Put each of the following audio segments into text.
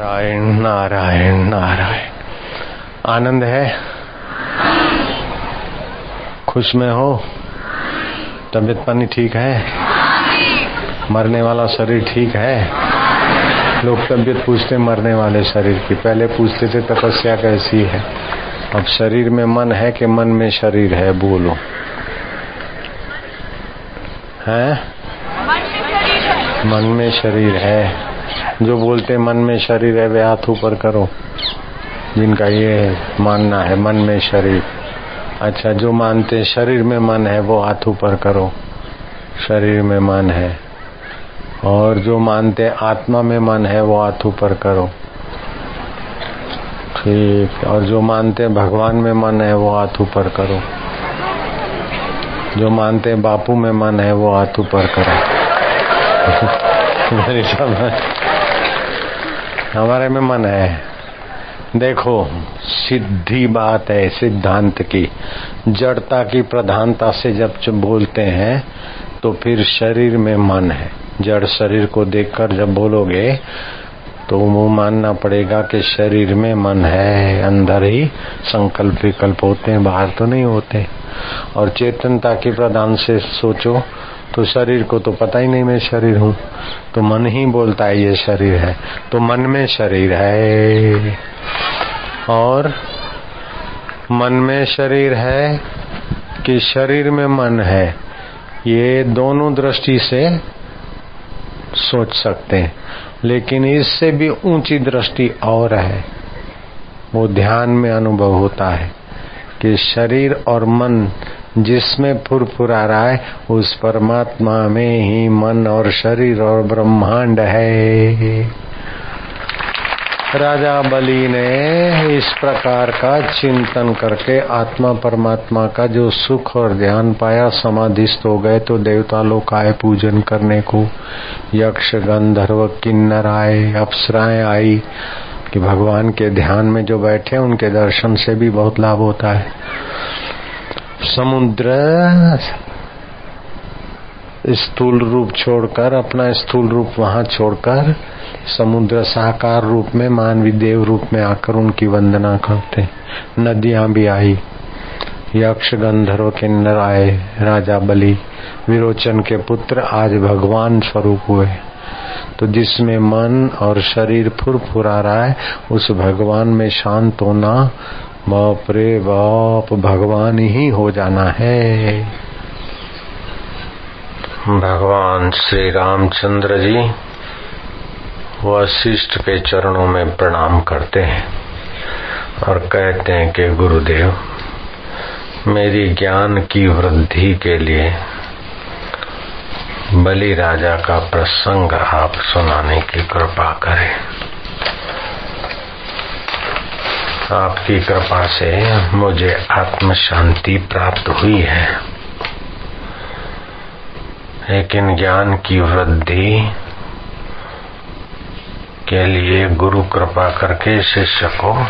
नारायण नारायण नारायण। आनंद है? खुश में हो? तबीयत पानी ठीक है? मरने वाला शरीर ठीक है? लोग तबीयत पूछते मरने वाले शरीर की। पहले पूछते थे तपस्या कैसी है? अब शरीर में मन है कि मन में शरीर है? बोलो। है। मन में शरीर है। जो बोलते मन में शरीर है, वे हाथ ऊपर करो। जिनका ये मानना है, मन में शरीर। अच्छा जो मानते शरीर में मन है, वो हाथ ऊपर करो। शरीर में मन है। और जो मानते आत्मा में मन है, वो हाथ ऊपर करो। ठीक। और जो मानते भगवान में मन है, वो हाथ ऊपर करो। जो मानते बापू में मन है, वो हाथ ऊपर करो। हमारे में मन है। देखो सीधी बात है सिद्धांत की। जड़ता की प्रधानता से जब बोलते हैं तो फिर शरीर में मन है। जड़ शरीर को देखकर जब बोलोगे तो वो मानना पड़ेगा कि शरीर में मन है, अंदर ही संकल्प विकल्प होते हैं, बाहर तो नहीं होते। और चेतनता की प्रधान से सोचो तो शरीर को तो पता ही नहीं मैं शरीर हूँ। तो मन ही बोलता है, ये शरीर है। तो मन में शरीर है। और मन में शरीर है कि शरीर में मन है, ये दोनों दृष्टि से सोच सकते हैं। लेकिन इससे भी ऊँची दृष्टि और है। वो ध्यान में अनुभव होता है कि शरीर और मन जिसमें फुरफुरा रहा है उस परमात्मा में ही मन और शरीर और ब्रह्मांड है। राजा बलि ने इस प्रकार का चिंतन करके आत्मा परमात्मा का जो सुख और ध्यान पाया, समाधिस्थ हो गए तो देवता लोग आए पूजन करने को। यक्ष, गंधर्व, किन्नर आए, अप्सराएँ आई कि भगवान के ध्यान में जो बैठे उनके दर्शन से भी बहुत लाभ होता है। समुद्र स्थूल रूप छोड़कर, अपना स्थूल रूप वहाँ छोड़कर, समुद्र साकार रूप में, मानवी देव रूप में आकर उनकी वंदना करते। नदियाँ भी आई, यक्ष गंधर्व किन्नर आए, राजा बलि, विरोचन के पुत्र आज भगवान स्वरूप हुए। तो जिसमें मन और शरीर फुर फुरफुरा रहा है, उस भगवान में शांत होना बाप रे बाप, भगवान ही हो जाना है। भगवान श्री रामचंद्र जी वशिष्ठ के चरणों में प्रणाम करते हैं और कहते हैं कि गुरुदेव, मेरी ज्ञान की वृद्धि के लिए बलि राजा का प्रसंग आप सुनाने की कृपा करें। आपकी कृपा से मुझे आत्म शांति प्राप्त हुई है। लेकिन ज्ञान की वृद्धि के लिए गुरु कृपा करके शिष्य को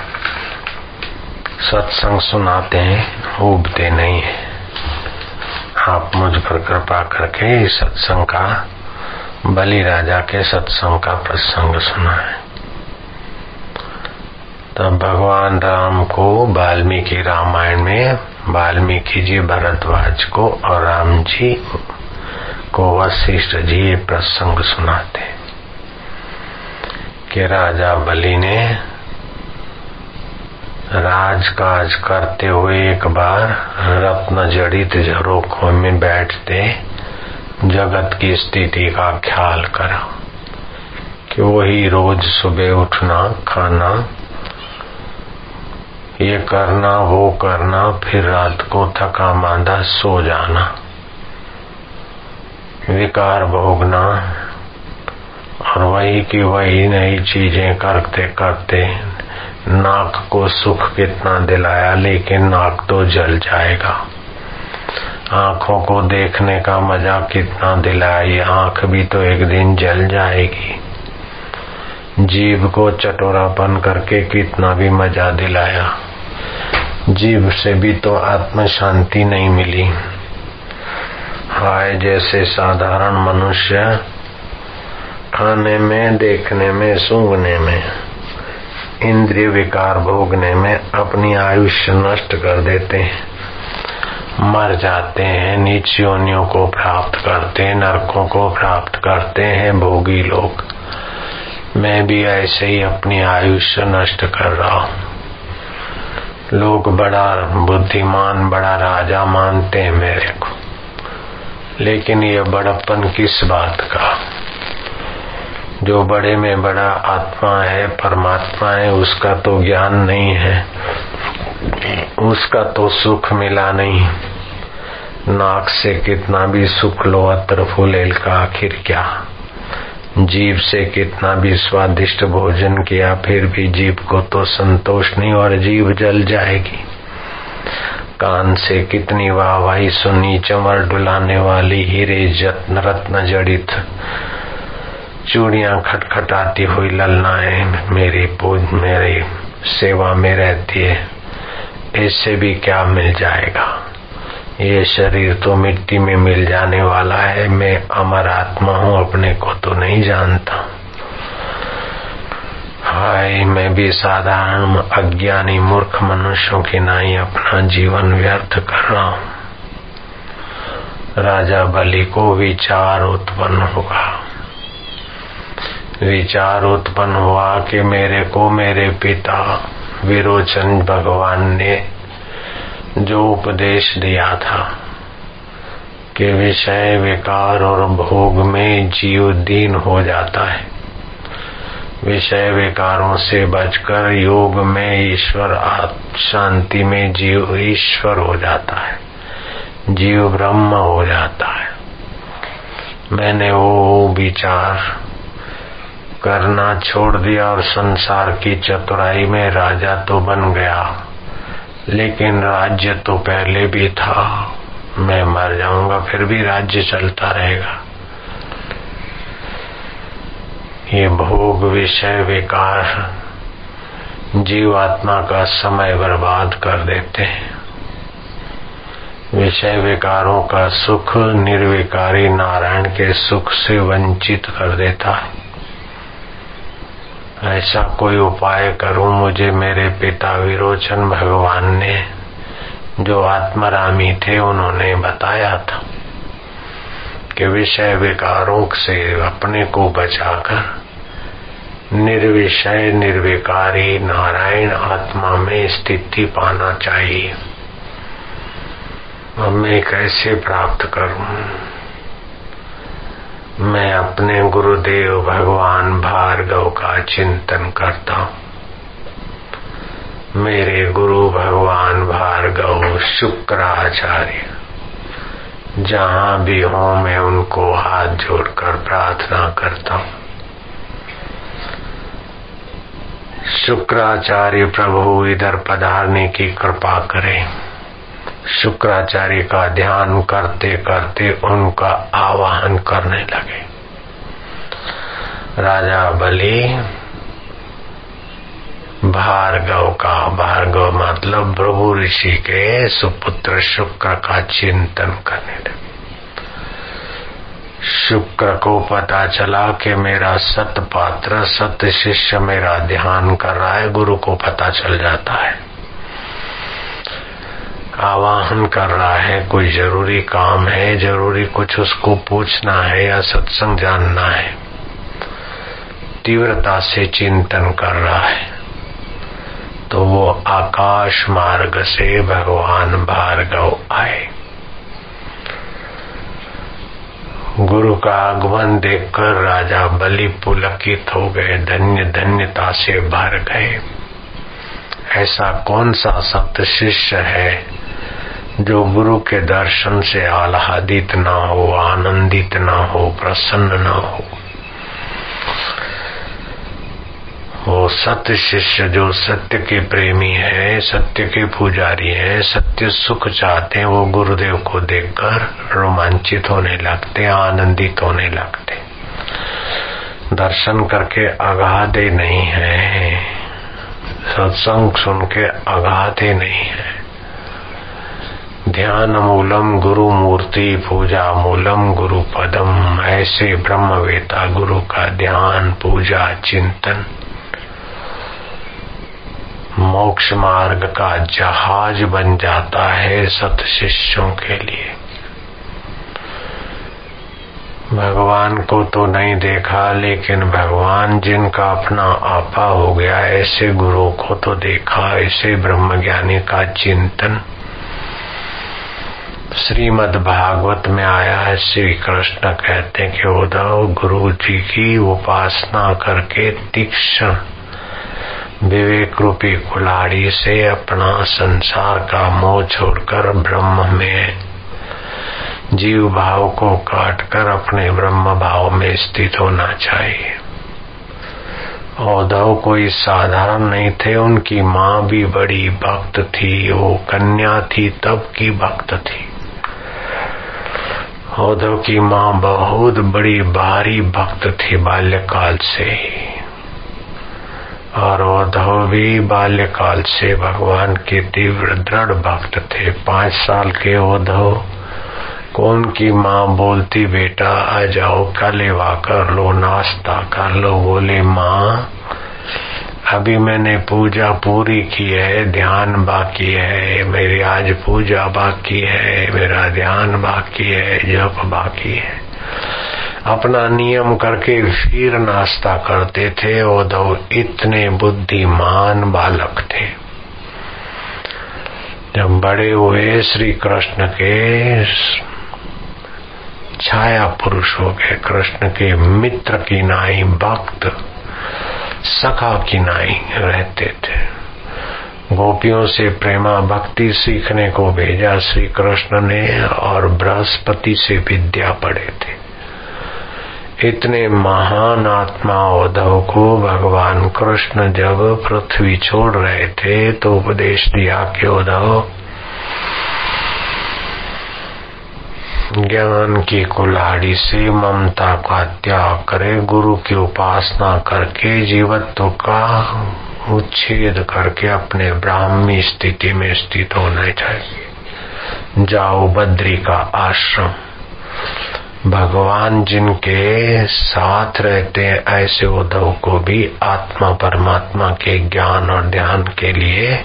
सत्संग सुनाते हैं, उबते नहीं है। आप मुझ पर कृपा करके सत्संग का, बलि राजा के सत्संग का प्रसंग सुनाए। तब भगवान राम को वाल्मीकि रामायण में वाल्मीकि जी भरद्वाज को और राम जी को वशिष्ठ जी ये प्रसंग सुनाते कि राजा बलि ने राजकाज करते हुए एक बार रत्न जड़ित झरोखों में बैठते जगत की स्थिति का ख्याल करा कि वही रोज सुबह उठना, खाना ये करना, वो करना, फिर रात को थका, मांदा, सो जाना। विकार भोगना, और वही की वही नई चीज़ें करते करते, नाक को सुख कितना दिलाया, लेकिन नाक तो जल जाएगा। आँखों को देखने का मज़ा कितना दिलाया, ये आँख भी तो एक दिन जल जाएगी। जीव को चटोरापन करके कितना भी मज़ा दिलाया। जीव से भी तो आत्म शांति नहीं मिली। हाय, जैसे साधारण मनुष्य खाने में, देखने में, सूंघने में, इंद्रिय विकार भोगने में अपनी आयुष्य नष्ट कर देते हैं। मर जाते हैं, नीच योनियों को प्राप्त करते हैं, नरकों को प्राप्त करते हैं, भोगी लोग। मैं भी ऐसे ही अपनी आयुष्य नष्ट कर रहा हूँ। लोग बड़ा बुद्धिमान, बड़ा राजा मानते हैं मेरे को। लेकिन ये बड़प्पन किस बात का? जो बड़े में बड़ा आत्मा है, परमात्मा है, उसका तो ज्ञान नहीं है। उसका तो सुख मिला नहीं। नाक से कितना भी सुख लो, अत्र फूलेल का आखिर क्या? जीव से कितना भी स्वादिष्ट भोजन किया, फिर भी जीव को तो संतोष नहीं और जीव जल जाएगी। कान से कितनी वाहवाही सुनी, चमर डुलाने वाली हीरे रत्न जड़ित। चूड़ियाँ खटखटाती हुई ललनाएँ, मेरी पूज, मेरी सेवा में रहती है, इससे भी क्या मिल जाएगा? ये शरीर तो मिट्टी में मिल जाने वाला है। मैं अमर आत्मा हूँ, अपने को तो नहीं जानता। हाय, मैं भी साधारण, अज्ञानी, मूर्ख मनुष्यों की नाई अपना जीवन व्यर्थ कर रहा हूँ। राजा बलि को विचार उत्पन्न होगा। विचार उत्पन्न हुआ कि मेरे को मेरे पिता विरोचन भगवान ने जो उपदेश दिया था कि विषय विकार और भोग में जीव दीन हो जाता है। विषय विकारों से बचकर योग में ईश्वर शांति में जीव ईश्वर हो जाता है। जीव ब्रह्म हो जाता है। मैंने वो विचार करना छोड़ दिया और संसार की चतुराई में राजा तो बन गया। लेकिन राज्य तो पहले भी था। मैं मर जाऊँगा, फिर भी राज्य चलता रहेगा। ये भोग विषय विकार जीवात्मा का समय बर्बाद कर देते हैं। विषय विकारों का सुख निर्विकारी नारायण के सुख से वंचित कर देता है। ऐसा कोई उपाय करूँ, मुझे मेरे पिता विरोचन भगवान ने, जो आत्मरामी थे, उन्होंने बताया था कि विषय विकारों से अपने को बचाकर निर्विषय, निर्विकारी नारायण आत्मा में स्थिति पाना चाहिए। अब मैं कैसे प्राप्त करूँ? मैं अपने गुरुदेव भगवान भार्गव का चिंतन करता हूँ। मेरे गुरु भगवान भार्गव शुक्राचार्य, जहाँ भी हो मैं उनको हाथ जोड़कर प्रार्थना करता हूँ। शुक्राचार्य प्रभु इधर पधारने की कृपा करें। शुक्राचार्य का ध्यान करते करते उनका आवाहन करने लगे। राजा बलि, भार्गव का, भार्गव मतलब प्रभु ऋषि के सुपुत्र शुक्र का चिंतन करने लगे। शुक्र को पता चला कि मेरा सत पात्र सत शिष्य मेरा ध्यान कर रहा है, गुरु को पता चल जाता है। आवाहन कर रहा है, कोई ज़रूरी काम है, ज़रूरी कुछ उसको पूछना है या सत्संग जानना है। तीव्रता से चिंतन कर रहा है। तो वो आकाश मार्ग से भगवान भार्गव आए। गुरु का आगमन देखकर राजा बलि पुलकित हो गए, धन्य धन्यता से भर गए। ऐसा कौन सा सप्त शिष्य है जो गुरु के दर्शन से आह्लादित ना हो, आनंदित ना हो, प्रसन्न न हो। वो सत्य शिष्य जो सत्य के प्रेमी है, सत्य के पुजारी है, सत्य सुख चाहते हैं, वो गुरुदेव को देखकर रोमांचित होने लगते, आनंदित होने लगते। दर्शन करके अगाधे नहीं है। सत्संग सुन के अगाधे नहीं है। ध्यान मूलम गुरु मूर्ति पूजा मूलम गुरु पदम ऐसे ब्रह्मवेता गुरु का ध्यान, पूजा, चिंतन। मोक्ष मार्ग का जहाज़ बन जाता है सत शिष्यों के लिए। भगवान को तो नहीं देखा, लेकिन भगवान जिनका अपना आपा हो गया, ऐसे गुरु को तो देखा, ऐसे ब्रह्मज्ञानी का चिंतन। श्रीमद् भागवत में आया है श्री कृष्ण कहते हैं कि उद्धव गुरु जी की उपासना करके तीक्ष्ण विवेक रूपी कुलाड़ी से अपना संसार का मोह छोड़कर ब्रह्म में जीव भाव को काटकर अपने ब्रह्म भाव में स्थित होना चाहिए। औधव कोई साधारण नहीं थे, उनकी माँ भी बड़ी भक्त थी, वो कन्या थी, तब की भक्त थी। औधव की माँ बहुत बड़ी भारी भक्त थी बाल्यकाल से। और उद्धव भी बाल्यकाल से भगवान के तीव्र दृढ़ भक्त थे। पाँच साल के उद्धव की माँ बोलती, बेटा, आ जाओ, कलेवा कर लो, नाश्ता कर लो, बोले, माँ अभी मैंने पूजा पूरी की है, ध्यान बाकी है, मेरी आज पूजा बाकी है, मेरा ध्यान बाकी है, जप बाकी है। अपना नियम करके फिर नाश्ता करते थे उद्धव इतने बुद्धिमान बालक थे। जब बड़े हुए श्री कृष्ण के छाया पुरुष हो गए, कृष्ण के मित्र की नाई भक्त सखा की नाई रहते थे। गोपियों से प्रेमा भक्ति सीखने को भेजा श्री कृष्ण ने और बृहस्पति से विद्या पढ़े थे। इतने महान आत्मा उद्धव को भगवान कृष्ण जब पृथ्वी छोड़ रहे थे तो उपदेश दिया कि उद्धव ज्ञान की कुल्हाड़ी से ममता का त्याग करे, गुरु की उपासना करके, जीवत्व का उच्छेद करके अपने ब्राह्मी स्थिति में स्थित होना चाहिए। जाओ बद्री का आश्रम। भगवान जिनके साथ रहते हैं, ऐसे उद्धव को भी आत्मा परमात्मा के ज्ञान और ध्यान के लिए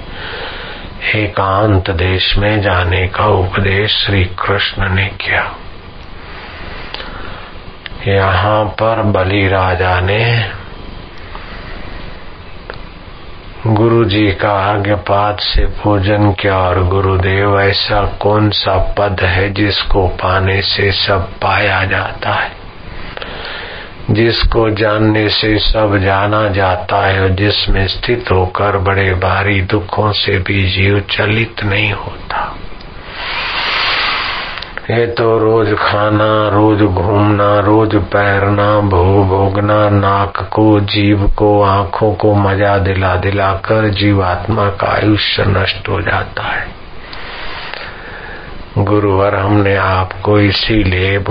एकांत देश में जाने का उपदेश श्री कृष्ण ने किया। यहाँ पर बलि राजा ने गुरु जी का आज्ञापात से पूजन किया और गुरुदेव, ऐसा कौन सा पद है जिसको पाने से सब पाया जाता है? जिसको जानने से सब जाना जाता है और जिसमें स्थित होकर बड़े भारी दुखों से भी जीव चलित नहीं होता। ये तो रोज खाना, रोज घूमना, रोज पैरना, भोग भोगना, नाक को, जीव को, आँखों को मज़ा दिला दिलाकर जीवात्मा का आयुष्य नष्ट हो जाता है। गुरुवर, हमने आपको इसीलिए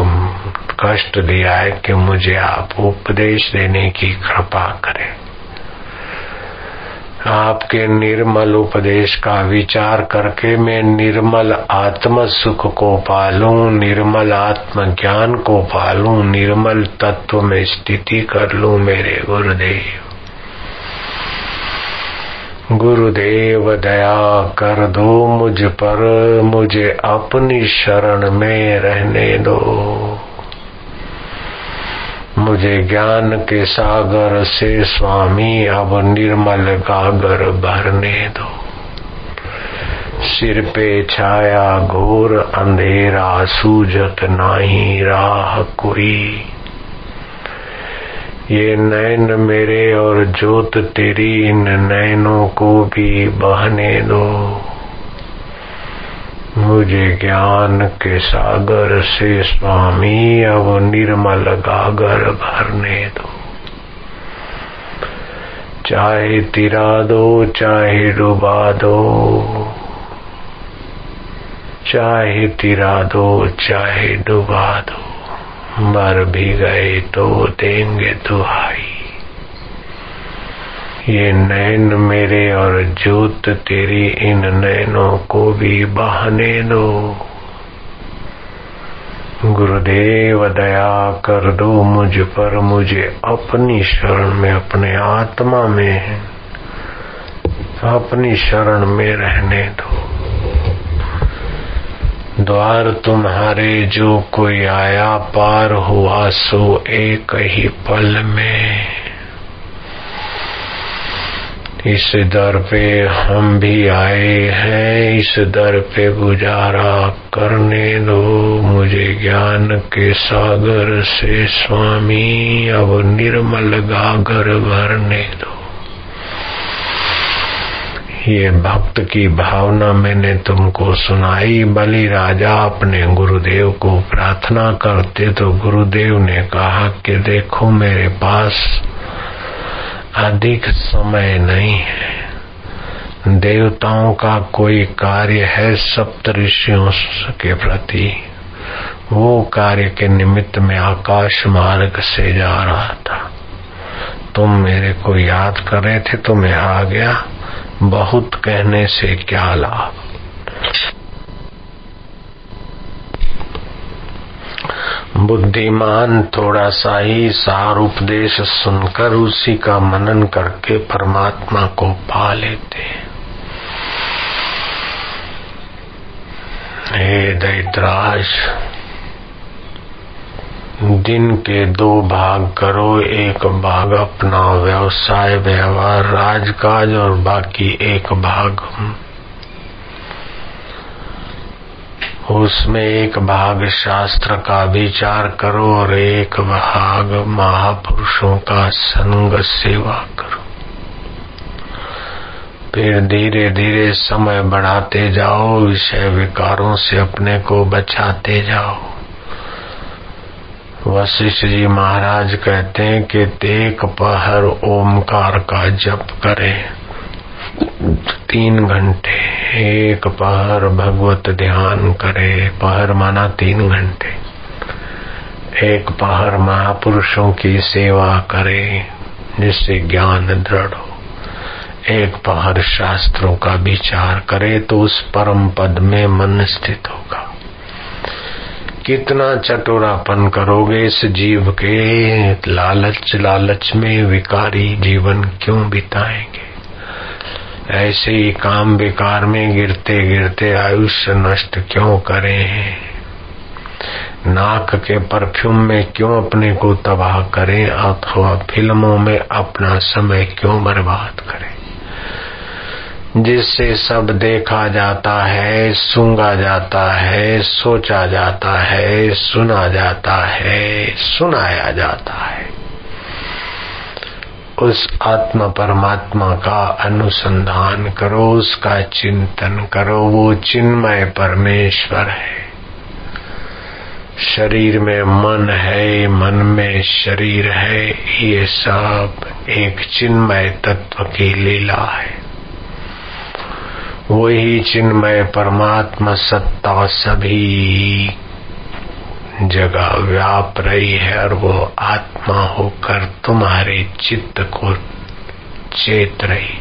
कष्ट दिया है कि मुझे आप उपदेश देने की कृपा करें। आपके निर्मल उपदेश का विचार करके मैं निर्मल आत्म सुख को पालूं, निर्मल आत्म ज्ञान को पालूं, निर्मल तत्व में स्थिति कर लूँ मेरे गुरुदेव। गुरुदेव दया कर दो मुझ पर, मुझे अपनी शरण में रहने दो। मुझे ज्ञान के सागर से स्वामी, अब निर्मल गागर भरने दो। सिर पे छाया घोर, अंधेरा सूझत नाही राह कोई। ये नैन मेरे और जोत तेरी इन नैनों को भी बहने दो। मुझे ज्ञान के सागर से स्वामी अब निर्मल गागर भरने दो। चाहे तिरा दो, चाहे डुबा दो, चाहे तिरा दो, चाहे डुबा दो। मर भी गए तो देंगे दुहाई। ये नैन मेरे और जोत तेरी इन नैनों को भी बहाने दो। गुरुदेव, दया कर दो मुझ पर, मुझे अपनी शरण में, अपने आत्मा में अपनी शरण में रहने दो। द्वार तुम्हारे जो कोई आया पार हुआ, सो एक ही पल में। इस दर पे हम भी आए हैं, इस दर पे गुजारा करने दो। मुझे ज्ञान के सागर से स्वामी, अब निर्मल गागर भरने दो। ये भक्त की भावना मैंने तुमको सुनाई। बलि राजा अपने गुरुदेव को प्रार्थना करते तो गुरुदेव ने कहा कि देखो, मेरे पास अधिक समय नहीं है। देवताओं का कोई कार्य है सप्त ऋषियों के प्रति। वो कार्य के निमित्त में आकाश मार्ग से जा रहा था। तुम मेरे को याद कर रहे थे तो मैं आ गया। बहुत कहने से क्या लाभ? बुद्धिमान थोड़ा सा ही सार उपदेश सुनकर उसी का मनन करके परमात्मा को पा लेते हे। दैतराज दिन के दो भाग करो, एक भाग अपना व्यवसाय, व्यवहार, राजकाज और बाकी एक भाग उसमें एक भाग शास्त्र का विचार करो और एक भाग महापुरुषों का संग सेवा करो। फिर धीरे धीरे समय बढ़ाते जाओ, विषय विकारों से अपने को बचाते जाओ। वशिष्ठ जी महाराज कहते हैं कि एक पहर ओमकार का जप करें। तीन घंटे, एक पहर भगवत ध्यान करे। पहर माना तीन घंटे। एक पहर महापुरुषों की सेवा करे, जिससे ज्ञान दृढ़ हो। एक पहर शास्त्रों का विचार करे तो उस परम पद में मन स्थित होगा। कितना चटोरापन करोगे इस जीव के? लालच लालच में विकारी जीवन क्यों बिताएँगे? ऐसे ही काम बेकार में गिरते गिरते आयुष्य नष्ट क्यों करें? नाक के परफ्यूम में क्यों अपने को तबाह करें? अथवा फ़िल्मों में अपना समय क्यों बर्बाद करें? जिससे सब देखा जाता है सूँगा जाता है, सोचा जाता है, सुना जाता है, सुनाया जाता है। उस आत्मा परमात्मा का अनुसंधान करो, उसका चिंतन करो, वो चिन्मय परमेश्वर है। शरीर में मन है, मन में शरीर है, ये सब एक चिन्मय तत्व की लीला है। वही चिन्मय परमात्मा सत्ता सभी जगह व्याप रही है और वो आत्मा होकर तुम्हारे चित्त को चेत रही।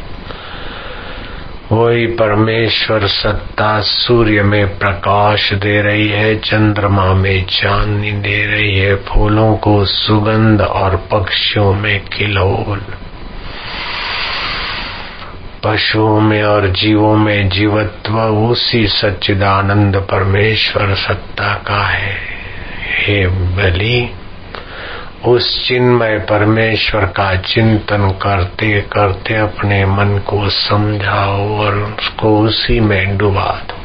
वही परमेश्वर सत्ता सूर्य में प्रकाश दे रही है, चंद्रमा में चांदनी दे रही है, फूलों को सुगंध और पक्षियों में किलोल पशुओं में और जीवों में जीवत्व, उसी सच्चिदानंद परमेश्वर सत्ता का है। हे बलि, उस चिन्मय परमेश्वर का चिंतन करते करते अपने मन को समझाओ और उसको उसी में डुबा दो।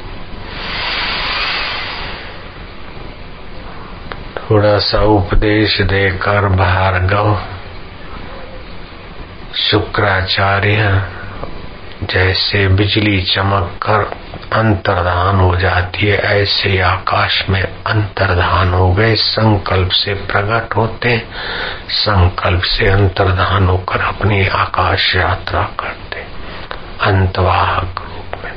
थोड़ा सा उपदेश देकर भार्गव, शुक्राचार्य जैसे बिजली चमक कर अंतर्धान हो जाती है, ऐसे आकाश में अंतर्धान हो गए। संकल्प से प्रकट होते संकल्प से अंतर्धान होकर अपनी आकाश यात्रा करते अंतवाहक रूप में।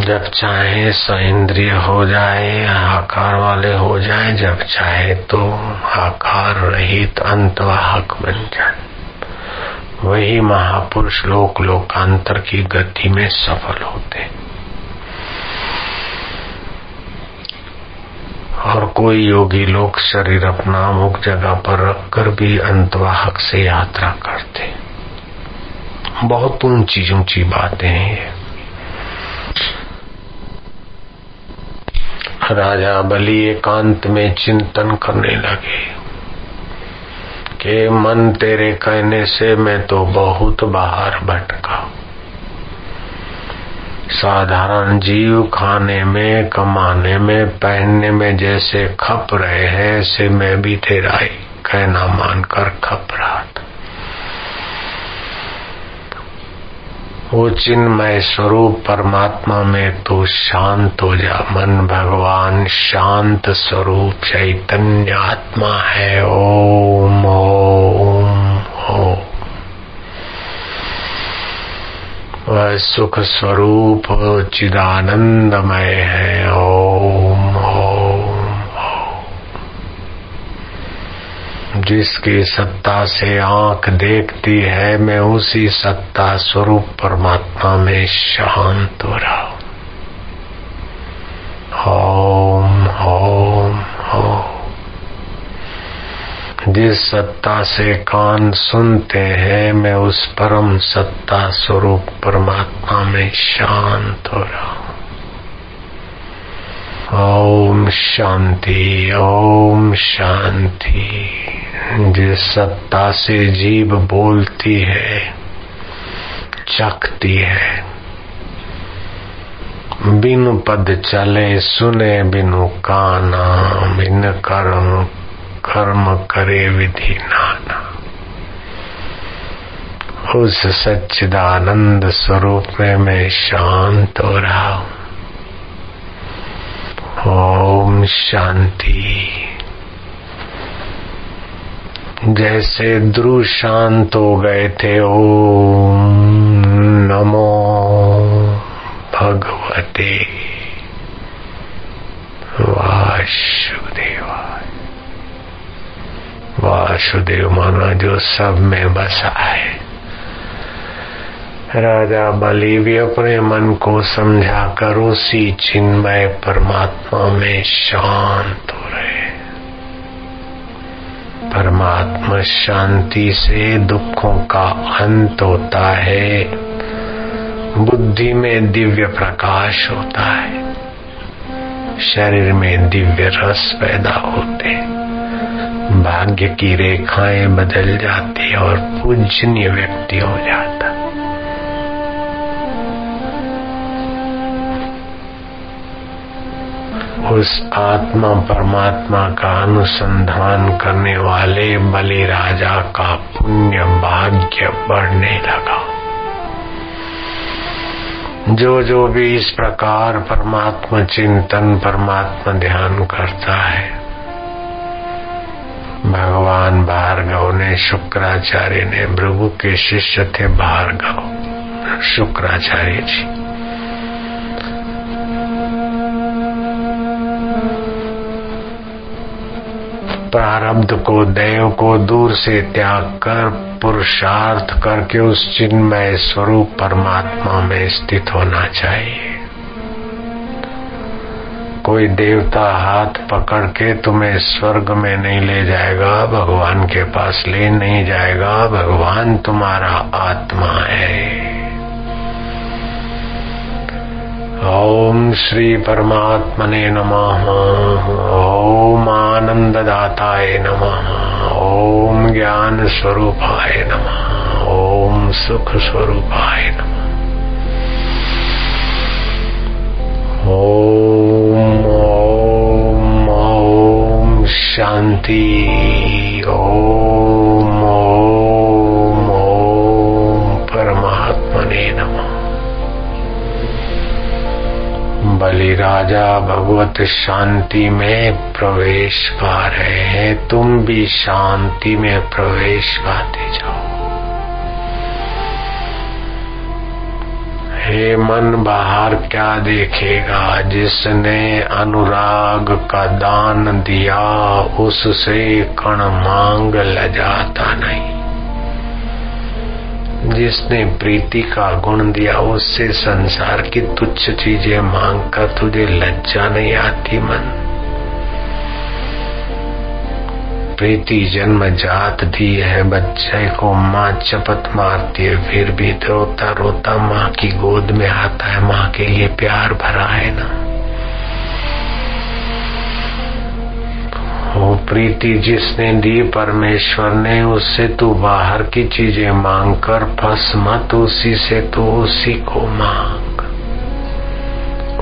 जब चाहे सइंद्रिय हो जाए आकार वाले हो जाए, जब चाहे तो आकार रहित अंतवाहक बन जाए। वही महापुरुष लोक लोकांतर की गति में सफल होते। और कोई योगी लोग शरीर अपना अमुक जगह पर रखकर भी अंतवाहक से यात्रा करते। बहुत ऊँची ऊँची बातें हैं ये। राजा बलि एकांत में चिंतन करने लगे। कि मन तेरे कहने से मैं तो बहुत बाहर भटका। साधारण जीव खाने में, कमाने में, पहनने में जैसे खप रहे हैं, ऐसे मैं भी तेरा ही, कहना मानकर खप रहा था। वो चिन्मय स्वरूप परमात्मा में तो शांत हो जा। मन भगवान शांत स्वरूप चैतन्य आत्मा है। ओम ओम ओम। वह सुख स्वरूप चिदानंदमय है। ओम ओम। जिसकी सत्ता से आँख देखती है, मैं उसी सत्ता स्वरूप परमात्मा में शांत हो रहा हूँ। ओम ओम ओम। जिस सत्ता से कान सुनते हैं, मैं उस परम सत्ता स्वरूप परमात्मा में शांत हो रहा हूँ। ओम शांति ओम शांति। जिस सत्ता से जीव बोलती है, चखती है। बिनु पद चले, सुने बिनु काना, बिन कर्म कर्म करे विधि नाना। उस सच्चिदानंद स्वरूप में मैं शांत हो रहा हूँ। ओम शांति। जैसे ध्रुव शांत हो गए थे, ओम नमो भगवते वासुदेवा वासुदेव माना जो सब में बसा है राजा बलि भी अपने मन को समझा कर उसी चिन्मय परमात्मा में शांत हो रहे। परमात्मा शांति से दुखों का अंत होता है। बुद्धि में दिव्य प्रकाश होता है। शरीर में दिव्य रस पैदा होते भाग्य की रेखाएँ बदल जाती और पूजनीय व्यक्ति हो जाता उस आत्मा परमात्मा का अनुसंधान करने वाले बलि राजा का पुण्य भाग्य बढ़ने लगा। जो जो भी इस प्रकार परमात्मा चिंतन, परमात्मा ध्यान करता है, भगवान भार्गव ने, शुक्राचार्य ने, भृगु के शिष्य थे भार्गव, शुक्राचार्य जी। प्रारब्ध को, देव को दूर से त्याग कर, पुरुषार्थ करके उस चिन्मय स्वरूप परमात्मा में स्थित होना चाहिए। कोई देवता हाथ पकड़ के तुम्हें स्वर्ग में नहीं ले जाएगा, भगवान के पास ले नहीं जाएगा, भगवान तुम्हारा आत्मा है। ओम श्री परमात्मने नमः। ओम आनंददाताय नमः। ओम ज्ञान स्वरूपाय नमः। ओम सुख स्वरूपाय नमः। ओम ओम ओम शांति। ओम बलि राजा भगवत शांति में प्रवेश पा रहे हैं। तुम भी शांति में प्रवेश पाते जाओ। हे मन, बाहर क्या देखेगा? जिसने अनुराग का दान दिया, उससे कण मांग लजाता नहीं। जिसने प्रीति का गुण दिया, उससे संसार की तुच्छ चीज़ें मांग कर तुझे लज्जा नहीं आती मन। प्रीति जन्म जात दी है, बच्चे को माँ चपत मारती है, फिर भी रोता रोता माँ की गोद में आता है, माँ के लिए प्यार भरा है ना। वो प्रीति, जिसने दी परमेश्वर ने उससे तू बाहर की चीज़ें मांग कर फंस मत, उसी से तू उसी को मांग।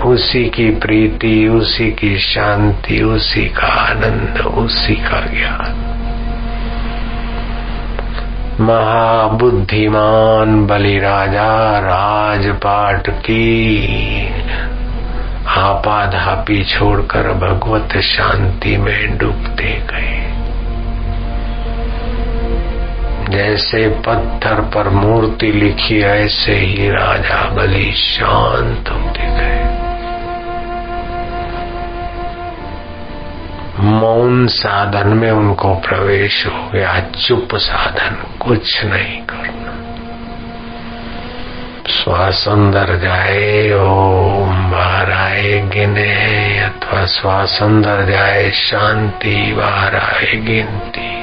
उसी की प्रीति, उसी की शांति, उसी का आनंद, उसी का ज्ञान। महाबुद्धिमान बलि राजा राजपाट की आपाधापी छोड़कर भगवत शांति में डूबते गए। जैसे पत्थर पर मूर्ति लिखी, ऐसे ही राजा बलि शांत होते गए। मौन साधन में उनको प्रवेश हो गया। चुप साधन कुछ नहीं करना। श्वास अंदर जाए ओम बाहर आए गिने अथवा श्वास अंदर जाए शांति बाहर आए गिनती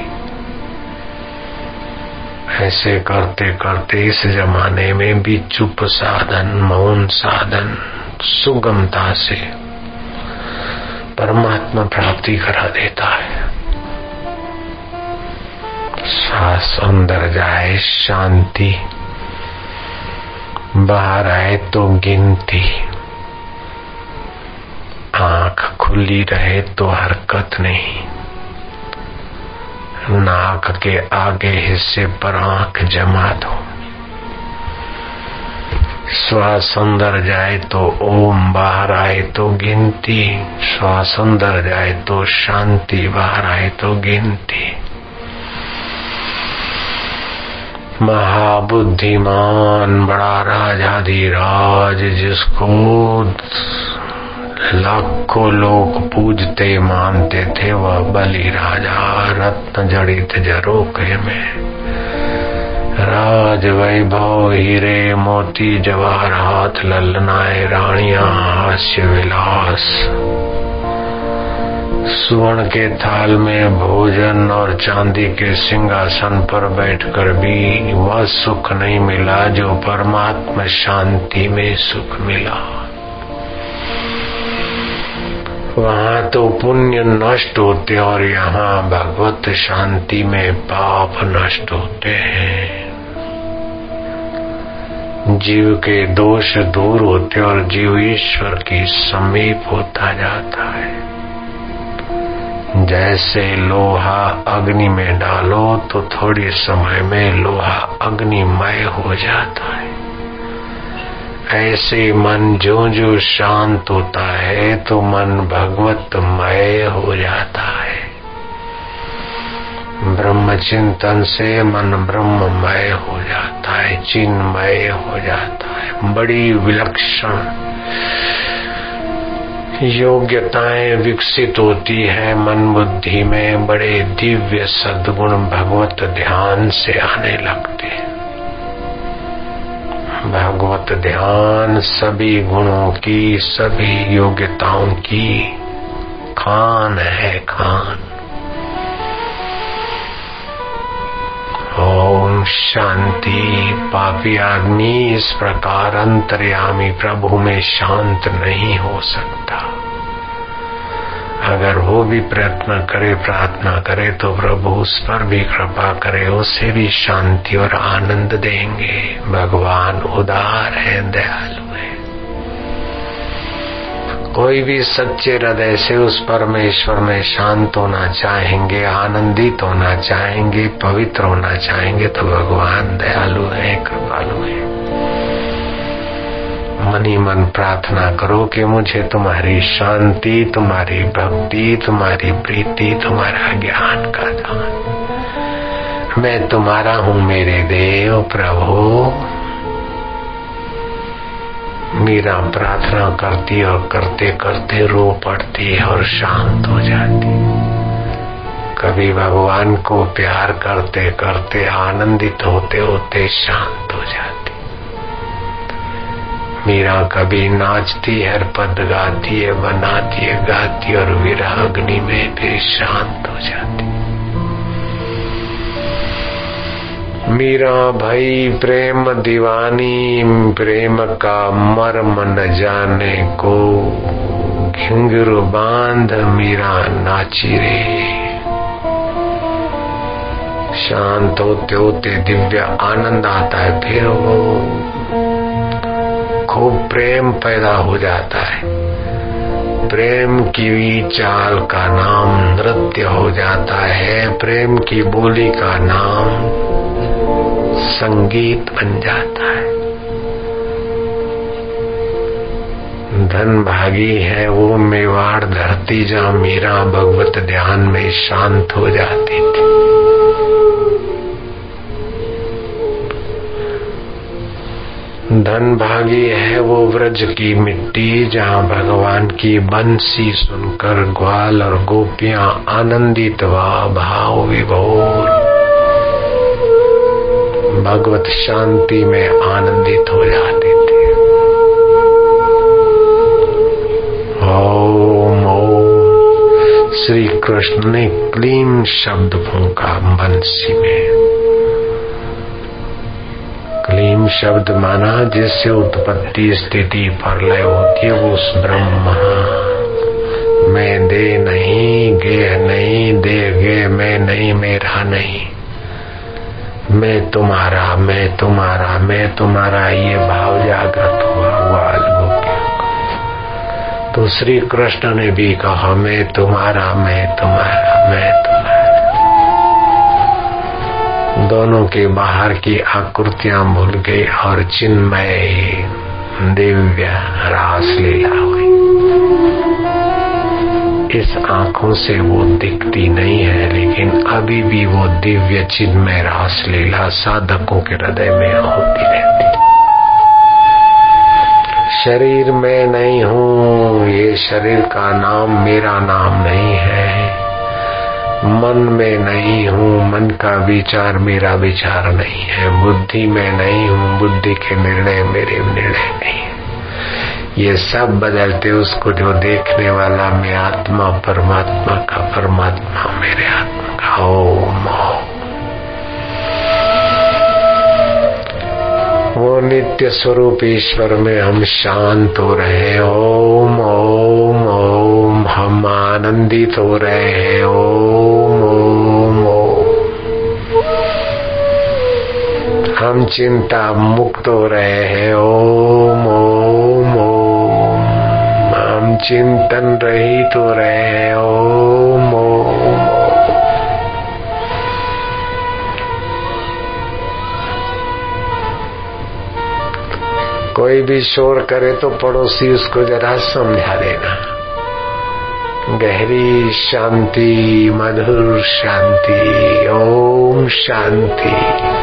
ऐसे करते करते इस जमाने में भी चुप साधन, मौन साधन सुगमता से परमात्मा प्राप्ति करा देता है। सांस अंदर जाए शांति बाहर आए तो गिनती। आँख खुली रहे तो हरकत नहीं। नाक के आगे हिस्से पर आँख जमा दो। श्वास अंदर जाए तो ओम, बाहर आए तो गिनती। श्वास अंदर जाए तो शांति, बाहर आए तो गिनती। महाबुद्धिमान बड़ा राजाधिराज, जिसको लाखों लोग पूजते, मानते थे, वह बलि राजा, रत्न जड़ित जरोके में। राज वैभव, हीरे, मोती जवाहरात ललनाए, रानिया, हास्य विलास। सुवर्ण के थाल में भोजन और चांदी के सिंहासन पर बैठकर भी वह सुख नहीं मिला जो परमात्मा शांति में सुख मिला। वहाँ तो पुण्य नष्ट होते और यहाँ भगवत शांति में पाप नष्ट होते हैं। जीव के दोष दूर होते और जीव ईश्वर की समीप होता जाता है। जैसे लोहा अग्नि में डालो तो थोड़ी समय में लोहा अग्निमय हो जाता है। ऐसे मन जो जो शांत होता है तो मन भगवतमय हो जाता है। ब्रह्म चिंतन से मन ब्रह्ममय हो जाता है, चिन्मय हो जाता है। बड़ी विलक्षण योग्यताएँ विकसित होती है मन बुद्धि में बड़े दिव्य सद्गुण भगवत ध्यान से आने लगते भगवत ध्यान सभी गुणों की, सभी योग्यताओं की खान है खान। ओम शांति पापी आदमी इस प्रकार अंतर्यामी प्रभु में शांत नहीं हो सकता। अगर वो भी प्रयत्न करे, प्रार्थना करे तो प्रभु उस पर भी कृपा करे, उसे भी शांति और आनंद देंगे। भगवान उदार है, दयालु है। कोई भी सच्चे हृदय से उस परमेश्वर में शांत होना चाहेंगे, आनंदित होना चाहेंगे, पवित्र होना चाहेंगे तो भगवान दयालु है, कृपालु है। मनी मन प्रार्थना करो कि मुझे तुम्हारी शांति, तुम्हारी भक्ति, तुम्हारी प्रीति, तुम्हारा ज्ञान का दान। मैं तुम्हारा हूँ मेरे देव प्रभु। मीरा प्रार्थना करती और करते करते रो पड़ती और शांत हो जाती। कभी भगवान को प्यार करते करते, आनंदित होते होते शांत हो जाती। मीरा कभी नाचती है, पद गाती है, बनाती है, गाती और विरह अग्नि में फिर शांत हो जाती। मीरा भाई, प्रेम दीवानी, प्रेम का मर्म न जाने को। घिंगरू बाँध मीरा नाची रे। शांत होते होते दिव्य आनंद आता है, फिर वो खूब प्रेम पैदा हो जाता है। प्रेम की चाल का नाम नृत्य हो जाता है, प्रेम की बोली का नाम संगीत बन जाता है। धन भागी है वो मेवाड़ धरती जहाँ मीरा भगवत ध्यान में शांत हो जाती थी। धन भागी है वो व्रज की मिट्टी जहाँ भगवान की बंसी सुनकर ग्वाल और गोपियाँ आनंदित व भाव विभोर। भगवत शांति में आनंदित हो जाते थे। ओम ओम। श्री कृष्ण ने क्लीम शब्द फूका बंसी में। क्लीम शब्द माना जिससे उत्पत्ति स्थिति प्रलय होती है, वो उस ब्रह्म। मैं दे नहीं, गे नहीं, दे गे, मैं नहीं, मेरा नहीं। मैं तुम्हारा मैं तुम्हारा मैं तुम्हारा ये भाव जागृत हुआ गोपियों तो श्री कृष्ण ने भी कहा, मैं तुम्हारा मैं तुम्हारा मैं तुम्हारा। दोनों के बाहर की आकृतियाँ भूल गई और चिन्मय, दिव्य रास लीला हुई। इस आँखों से वो दिखती नहीं है, लेकिन अभी भी वो दिव्य चिन्मय रास लीला साधकों के हृदय में होती रहती। शरीर में नहीं हूँ, ये शरीर का नाम मेरा नाम नहीं है। मन में नहीं हूँ, मन का विचार मेरा विचार नहीं है। बुद्धि में नहीं हूँ, बुद्धि के निर्णय मेरे निर्णय नहीं है। ये सब बदलते उसको जो देखने वाला मैं आत्मा, परमात्मा का परमात्मा, मेरे आत्मा का। ओम वो नित्य स्वरूप ईश्वर में हम शांत हो रहे हैं। ओम ओम ओम। हम आनंदित हो रहे हैं। ओम ओम ओम। हम चिंता मुक्त हो रहे हैं। ओम ओम। चिंतन रहित हो रहे हैं। ओम ओम। कोई भी शोर करे तो पड़ोसी उसको जरा समझा देना। गहरी शांति, मधुर शांति, ओम शांति।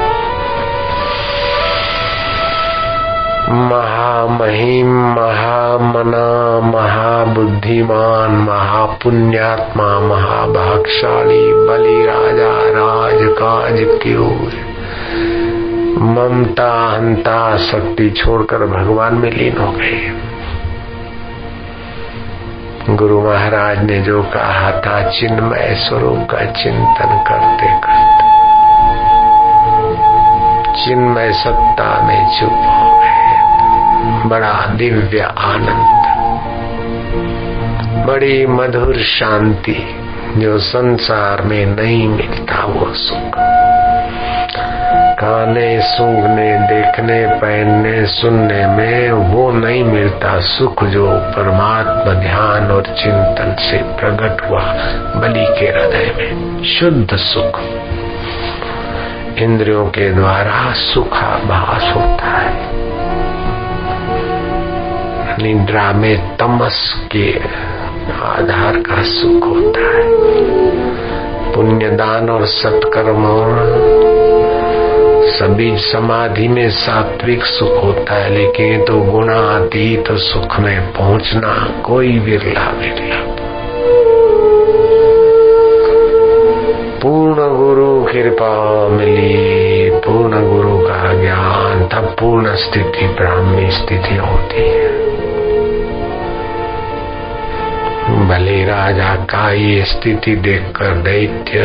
महामहिम, महामना, महाबुद्धिमान, महापुण्यात्मा, महाभागशाली बलि राजा राज काज क्यों ममता, हंता, शक्ति छोड़कर भगवान में लीन हो गए। गुरु महाराज ने जो कहा था, चिन्मय स्वरूप का चिंतन करते करते। चिन्मय सत्ता में गए बड़ा दिव्य आनंद। बड़ी मधुर शांति जो संसार में नहीं मिलता वो सुख। खाने सूंघने, देखने, पहनने, सुनने में वो नहीं मिलता सुख जो परमात्मा ध्यान और चिंतन से प्रकट हुआ बलि के हृदय में। शुद्ध सुख। इंद्रियों के द्वारा सुखाभास होता है। निद्रा में तमस के आधार का सुख होता है। पुण्यदान और सत्कर्म और सभी समाधि में सात्विक सुख होता है, लेकिन तो गुणातीत तो सुख में पहुँचना कोई विरला विरला पूर्ण गुरु कृपा मिली, पूर्ण गुरु का ज्ञान, तब पूर्ण स्थिति, ब्राह्मी स्थिति होती है। भले राजा का ये स्थिति देखकर दैत्य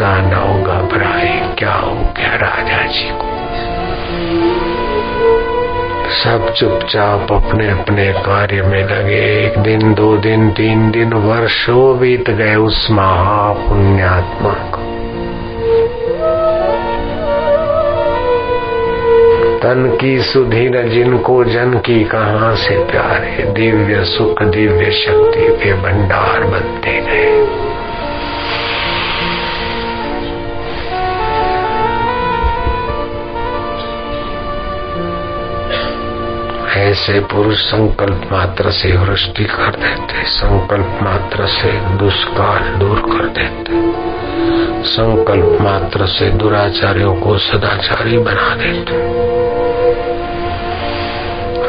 दानव घबराए क्या हो गया राजा जी को? सब चुपचाप अपने अपने कार्य में लगे। एक दिन, दो दिन, तीन दिन, वर्षों बीत गए उस महापुण्यात्मा को। तन की सुधी न जिनको, जन की कहा से प्यारे? दिव्य सुख, दिव्य शक्ति के भंडार बनते गए ऐसे पुरुष संकल्प मात्र से वृष्टि कर देते, संकल्प मात्र से दुष्काल दूर कर देते। संकल्प मात्र से दुराचारियों को सदाचारी बना देते।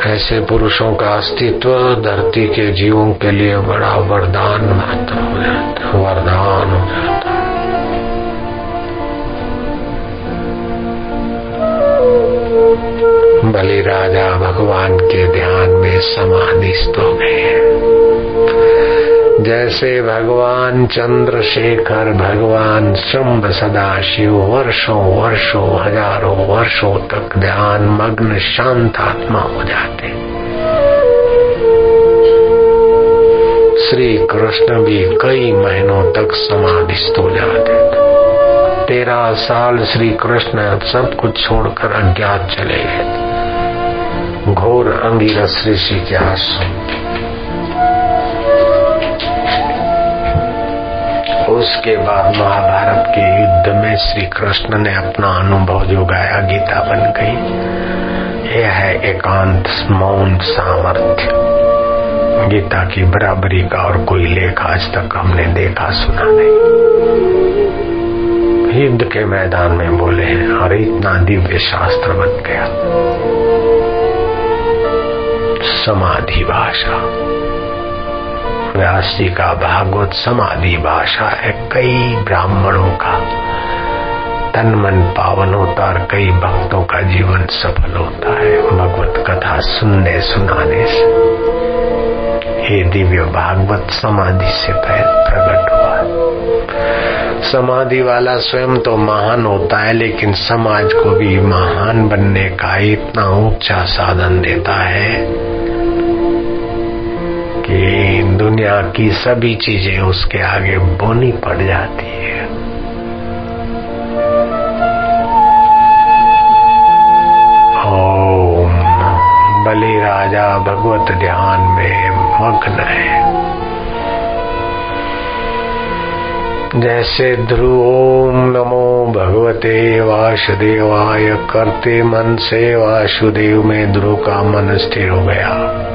ऐसे पुरुषों का अस्तित्व धरती के जीवों के लिए बड़ा वरदान मात्र हो जाता वरदान हो जाता बलि राजा भगवान के ध्यान में समाधिस्थ हो। गए जैसे भगवान चंद्रशेखर, भगवान शुंभ सदाशिव वर्षों वर्षों, हज़ारों वर्षों तक ध्यान, मग्न, शांत आत्मा हो जाते श्री कृष्ण भी कई महीनों तक समाधिस्थ हो जाते थे। तेरह साल श्री कृष्ण सब कुछ छोड़कर अज्ञात चले गए घोर अंगिरस ऋषि के आश्रम उसके बाद महाभारत के युद्ध में श्री कृष्ण ने अपना अनुभव जो गाया, गीता बन गई। यह है एकांत मौन सामर्थ्य। गीता की बराबरी का और कोई लेख आज तक हमने देखा, सुना नहीं। युद्ध के मैदान में बोले हैं और इतना दिव्य शास्त्र बन गया। समाधि भाषा। व्यास जी का भागवत समाधि भाषा है कई ब्राह्मणों का। तन, मन, पावन होता और कई भक्तों का जीवन सफल होता है। भगवत कथा सुनने, सुनाने से। ये दिव्य भागवत समाधि से प्रकट हुआ। है समाधि वाला स्वयं तो महान होता है, लेकिन समाज को भी महान बनने का इतना ऊँचा साधन देता है। कि दुनिया की सभी चीज़ें उसके आगे बोनी पड़ जाती है। ओम बलि राजा भगवत ध्यान में मग्न है। जैसे ध्रुव, ओम नमो भगवते वासुदेवाय, करते मन से वासुदेव में ध्रुव का मन स्थिर हो गया।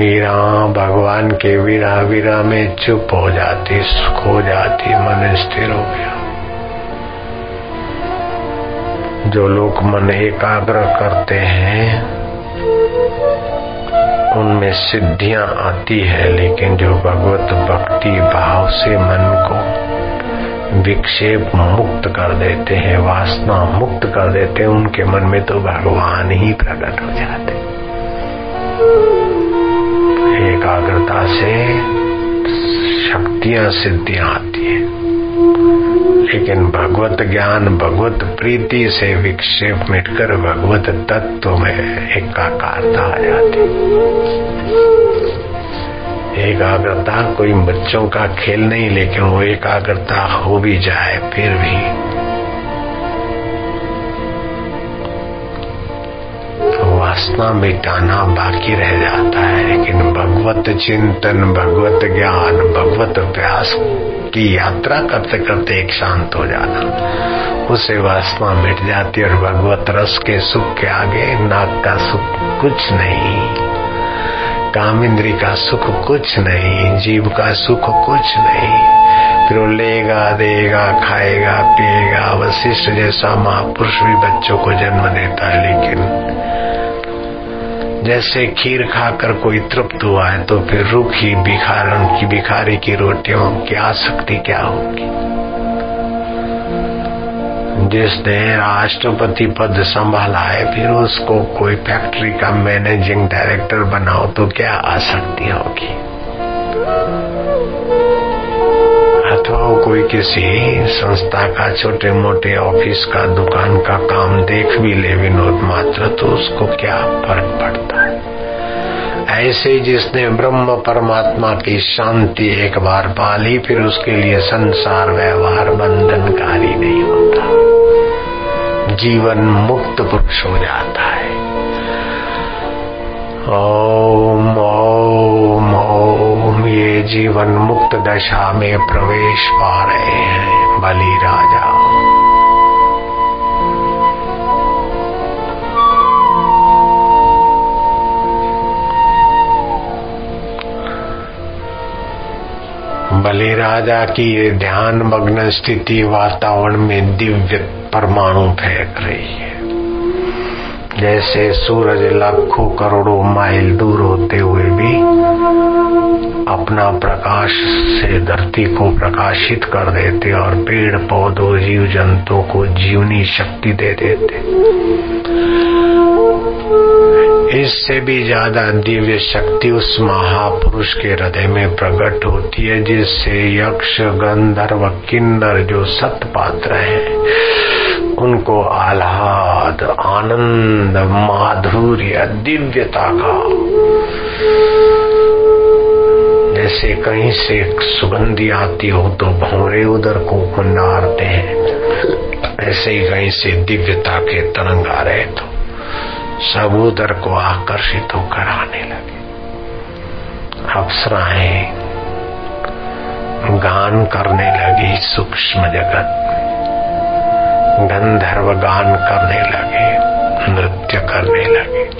मीरा, भगवान के वीरा वीरा में चुप हो जाती खो जाती, मन स्थिर हो गया। जो लोग मन एकाग्र करते हैं, उनमें सिद्धियाँ आती है, लेकिन जो भगवत भक्ति भाव से मन को विक्षेप मुक्त कर देते हैं, वासना मुक्त कर देते हैं, उनके मन में तो भगवान ही प्रकट हो जाते एकाग्रता से शक्तियाँ सिद्धियाँ आती है। लेकिन भगवत ज्ञान, भगवत प्रीति से विक्षेप मिटकर भगवत तत्व में एकाकारता आ जाती एकाग्रता कोई बच्चों का खेल नहीं, लेकिन वो एकाग्रता हो भी जाए, फिर भी वासना मिटाना बाकी रह जाता है, लेकिन भगवत चिंतन, भगवत ज्ञान, भगवत अभ्यास की यात्रा करते करते एक शांत हो जाना। उसे वासना मिट जाती और भगवत रस के सुख के आगे नाक का सुख कुछ नहीं काम इंद्री का सुख कुछ नहीं, जीव का सुख कुछ नहीं। फिर वो लेगा, देगा, खाएगा, पिएगा, वशिष्ठ जैसा महापुरुष भी बच्चों को जन्म देता है, लेकिन जैसे खीर खाकर कोई तृप्त हुआ है तो फिर रूखी भिखारण की भिखारी की रोटियों की आसक्ति क्या होगी? जिसने राष्ट्रपति पद संभाला है, फिर उसको कोई फैक्ट्री का मैनेजिंग डायरेक्टर बनाओ तो क्या आसक्ति होगी? वो कोई किसी संस्था का छोटे मोटे ऑफ़िस का, दुकान का काम देख भी ले विनोद मात्र तो उसको क्या फ़र्क पड़ता? है ऐसे जिसने ब्रह्म परमात्मा की शांति एक बार पा ली फिर उसके लिए संसार व्यवहार बंधनकारी नहीं होता। जीवन मुक्त पुरुष हो जाता है। ओम ओम। जीवन मुक्त दशा में प्रवेश पा रहे हैं बलि राजा बलि राजा की ये ध्यान मग्न स्थिति वातावरण में दिव्य परमाणु फेंक रही है। जैसे सूरज लाखों करोड़ों माइल दूर होते हुए भी अपना प्रकाश से धरती को प्रकाशित कर देते और पेड़ पौधों जीव जंतु को जीवनी शक्ति दे देते। इससे भी ज़्यादा दिव्य शक्ति उस महापुरुष के हृदय में प्रकट होती है, जिससे यक्ष, गंधर्व, किन्नर जो सतपात्र हैं, उनको आह्लाद, आनंद, माधुर्य, दिव्यता का जैसे कहीं से सुगंधी आती हो तो भौरे उधर को मंडारते हैं। ऐसे ही कहीं से दिव्यता के तरंग आ रहे तो सब उधर को आकर्षित होकर आने लगे। अप्सराएँ गान करने लगी सूक्ष्म जगत। गंधर्व गान करने लगे। नृत्य करने लगे।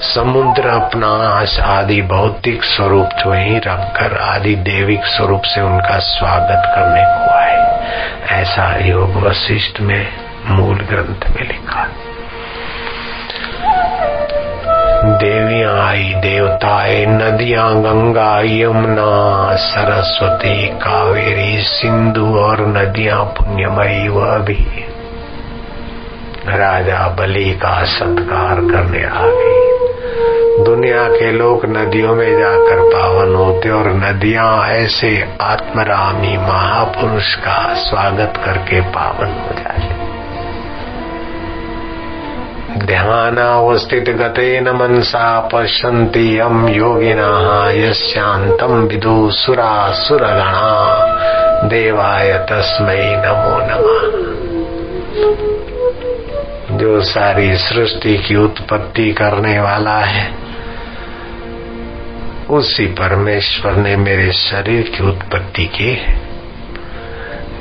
समुद्र अपना आदि भौतिक स्वरूप जो ही रखकर आदि देविक स्वरूप से उनका स्वागत करने को आए। ऐसा योग वशिष्ठ में मूल ग्रंथ में लिखा। देवियाँ आई, देवताएँ, नदियाँ, गंगा, यमुना, सरस्वती, कावेरी, सिंधु और नदियाँ पुण्यमयी वह भी राजा बलि का सत्कार करने आ गई। दुनिया के लोग नदियों में जाकर पावन होते और नदियाँ ऐसे आत्मरामी महापुरुष का स्वागत करके पावन हो जाते। ध्यानावस्थित गतेन मनसा पश्यन्ति यम योगिनः यस्यान्तं विदु सुरासुरगणा। देवाय तस्मै नमो नमः। जो सारी सृष्टि की उत्पत्ति करने वाला है, उसी परमेश्वर ने मेरे शरीर की उत्पत्ति की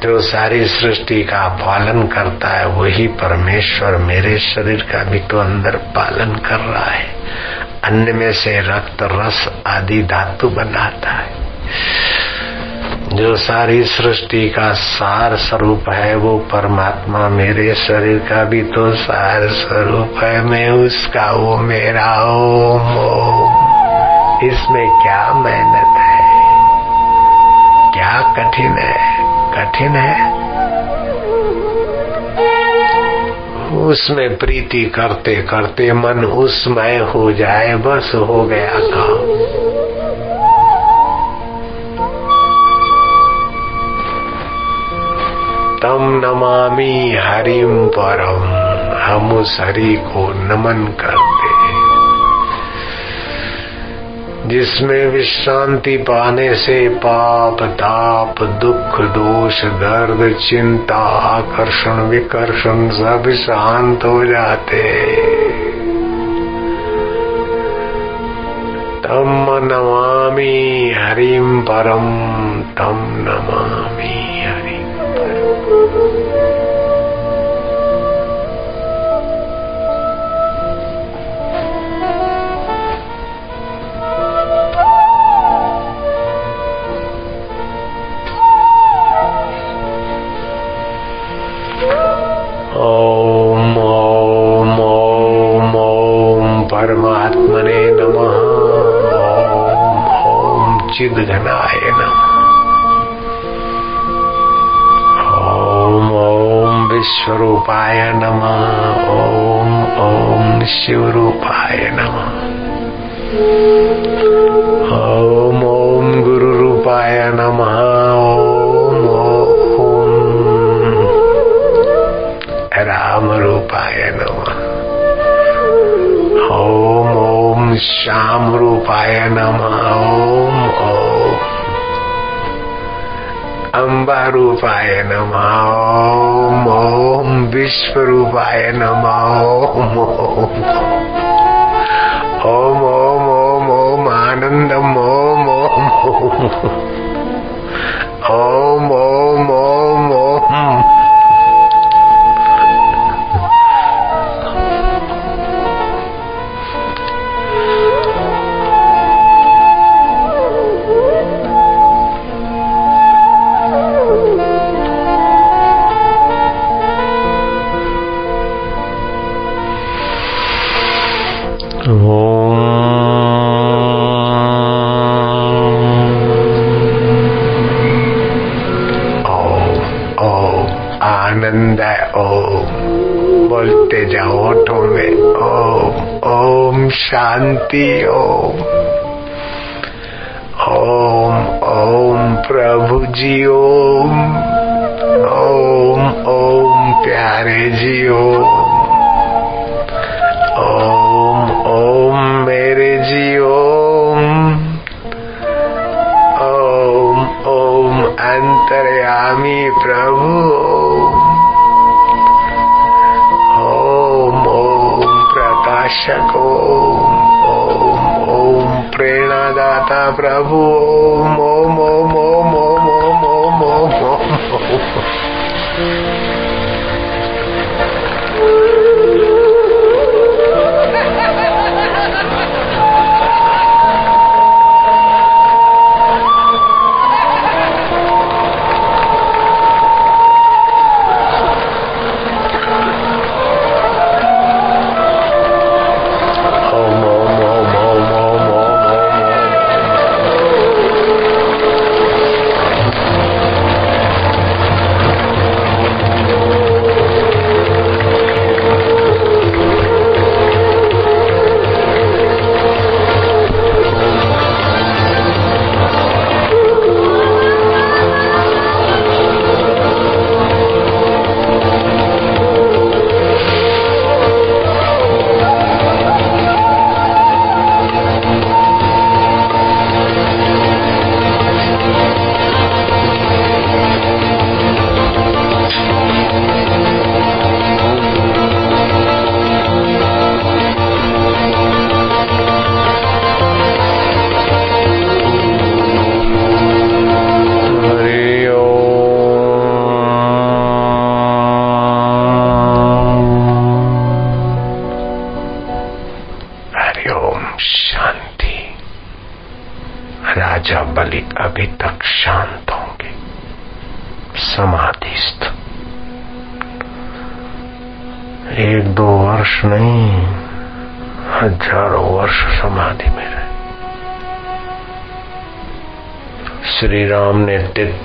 जो सारी सृष्टि का पालन करता है, वही परमेश्वर मेरे शरीर का भी तो अंदर पालन कर रहा है। अन्य में से रक्त, रस आदि धातु बनाता है। जो सारी सृष्टि का सार स्वरूप है, वो परमात्मा मेरे शरीर का भी तो सार स्वरूप है। मैं उसका, वो मेरा, ओम ओम। इसमें क्या मेहनत है? क्या कठिन है? कठिन है? उसमें प्रीति करते करते मन उसमय हो जाए, बस हो गया काम। तम नमामि हरिम परम हम उस हरि को नमन करते जिसमें विश्रांति पाने से पाप, ताप, दुख, दोष, दर्द, चिंता, आकर्षण, विकर्षण सब शांत हो जाते तम नमामि हरिम परम तम नमामि। चिद्घनाय नम ओम ओम नम ओम विश्व रूपाय नम। ओम ओम गुरुरूपाय नम। श्याम रूपाय नम। ओम ओम। अम्बा रूपाय नम। ओम ओम। विश्व रूपाय नम। ओम ओम। ओम ओम ओम ओम। आनंदम ओम ओम ओम। आनंद है। ओम। बोलते जाओ, होठों में। ओम। ओम शांति, ओम। ओम ओम प्रभु जी, ओम। ओम ओम प्यारे जी, ओम। ओम ओम मेरे जी, ओम। ओम ओम अंतर्यामी प्रभु प्रकाशक ओम ओम ओम प्रेरणादाता प्रभु ओम ओम ओम ओम ओम ओम ओम ओम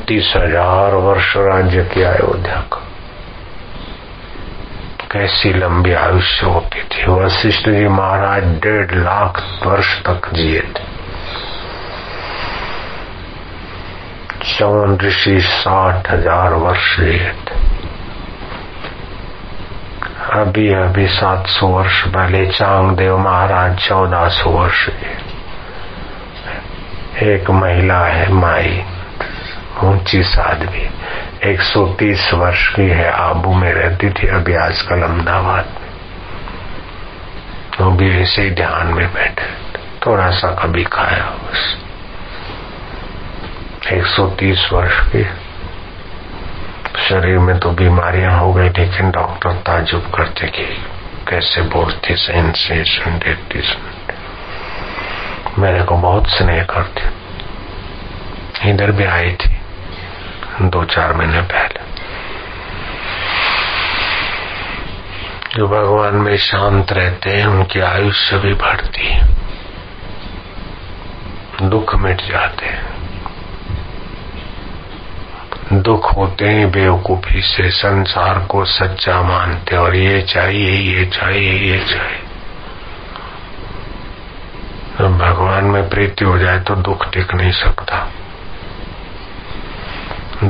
तैतीस हज़ार वर्ष राज्य किया अयोध्या का। कैसी लंबी आयुष्य होती थी। वशिष्ठ जी महाराज डेढ़ लाख वर्ष तक जिए थे। चौन ऋषि साठ हज़ार वर्ष जिए थे। अभी अभी सात सौ वर्ष पहले चांगदेव महाराज चौदह सौ वर्ष जिए। एक महिला है माई। ऊँची साध्वी 130 वर्ष की है, आबू में रहती थी, अभी आजकल अहमदाबाद में। वो भी ऐसे ही ध्यान में बैठे थोड़ा सा कभी खाया, बस। 130 वर्ष की। शरीर में तो बीमारियाँ हो गई, लेकिन डॉक्टर ताजुब करते कि कैसे बोलती सेंसेशन देती मेरे को बहुत स्नेह करती। इधर भी आई थी। दो चार महीने पहले। जो भगवान में शांत रहते हैं, उनकी आयुष्य भी बढ़ती है। दुख मिट जाते हैं। दुख होते हैं, बेवकूफ़ी से संसार को सच्चा मानते और ये चाहिए ये चाहिए ये चाहिए। जब भगवान में प्रीति हो जाए तो दुख टिक नहीं सकता।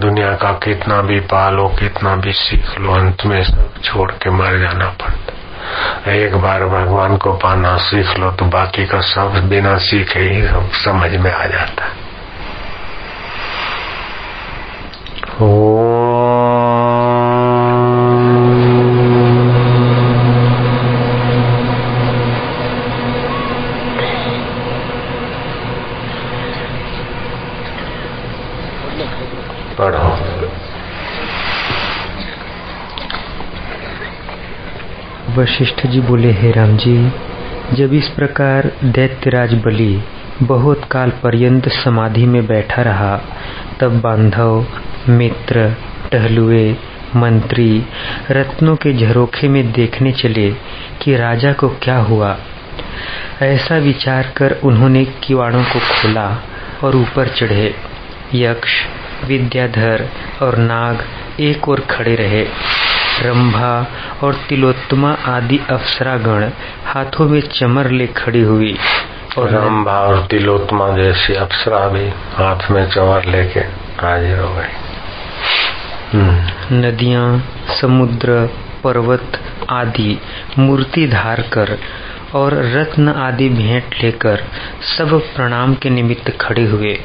दुनिया का कितना भी पालो, कितना भी सीख लो, अंत में सब छोड़ के मर जाना पड़ता एक बार भगवान को पाना सीख लो तो बाकी का सब बिना सीखे ही सब समझ में आ जाता है पढ़ो वशिष्ठ जी बोले, हे राम जी, जब इस प्रकार दैत्यराज बलि बहुत काल पर्यंत समाधि में बैठा रहा, तब बांधव, मित्र, टहलुए, मंत्री, रत्नों के झरोखे में देखने चले कि राजा को क्या हुआ। ऐसा विचार कर उन्होंने किवाड़ों को खोला और ऊपर चढ़े। यक्ष, विद्याधर और नाग एक ओर खड़े रहे। रंभा और तिलोत्तमा आदि अप्सरागण हाथों में चमर ले खड़ी हुई। और रंभा और तिलोत्तमा जैसी अप्सरा भी हाथ में चमर लेके हाजिर हो गई। नदियाँ समुद्र पर्वत आदि मूर्ति धार कर और रत्न आदि भेंट लेकर सब प्रणाम के निमित्त खड़े हुए।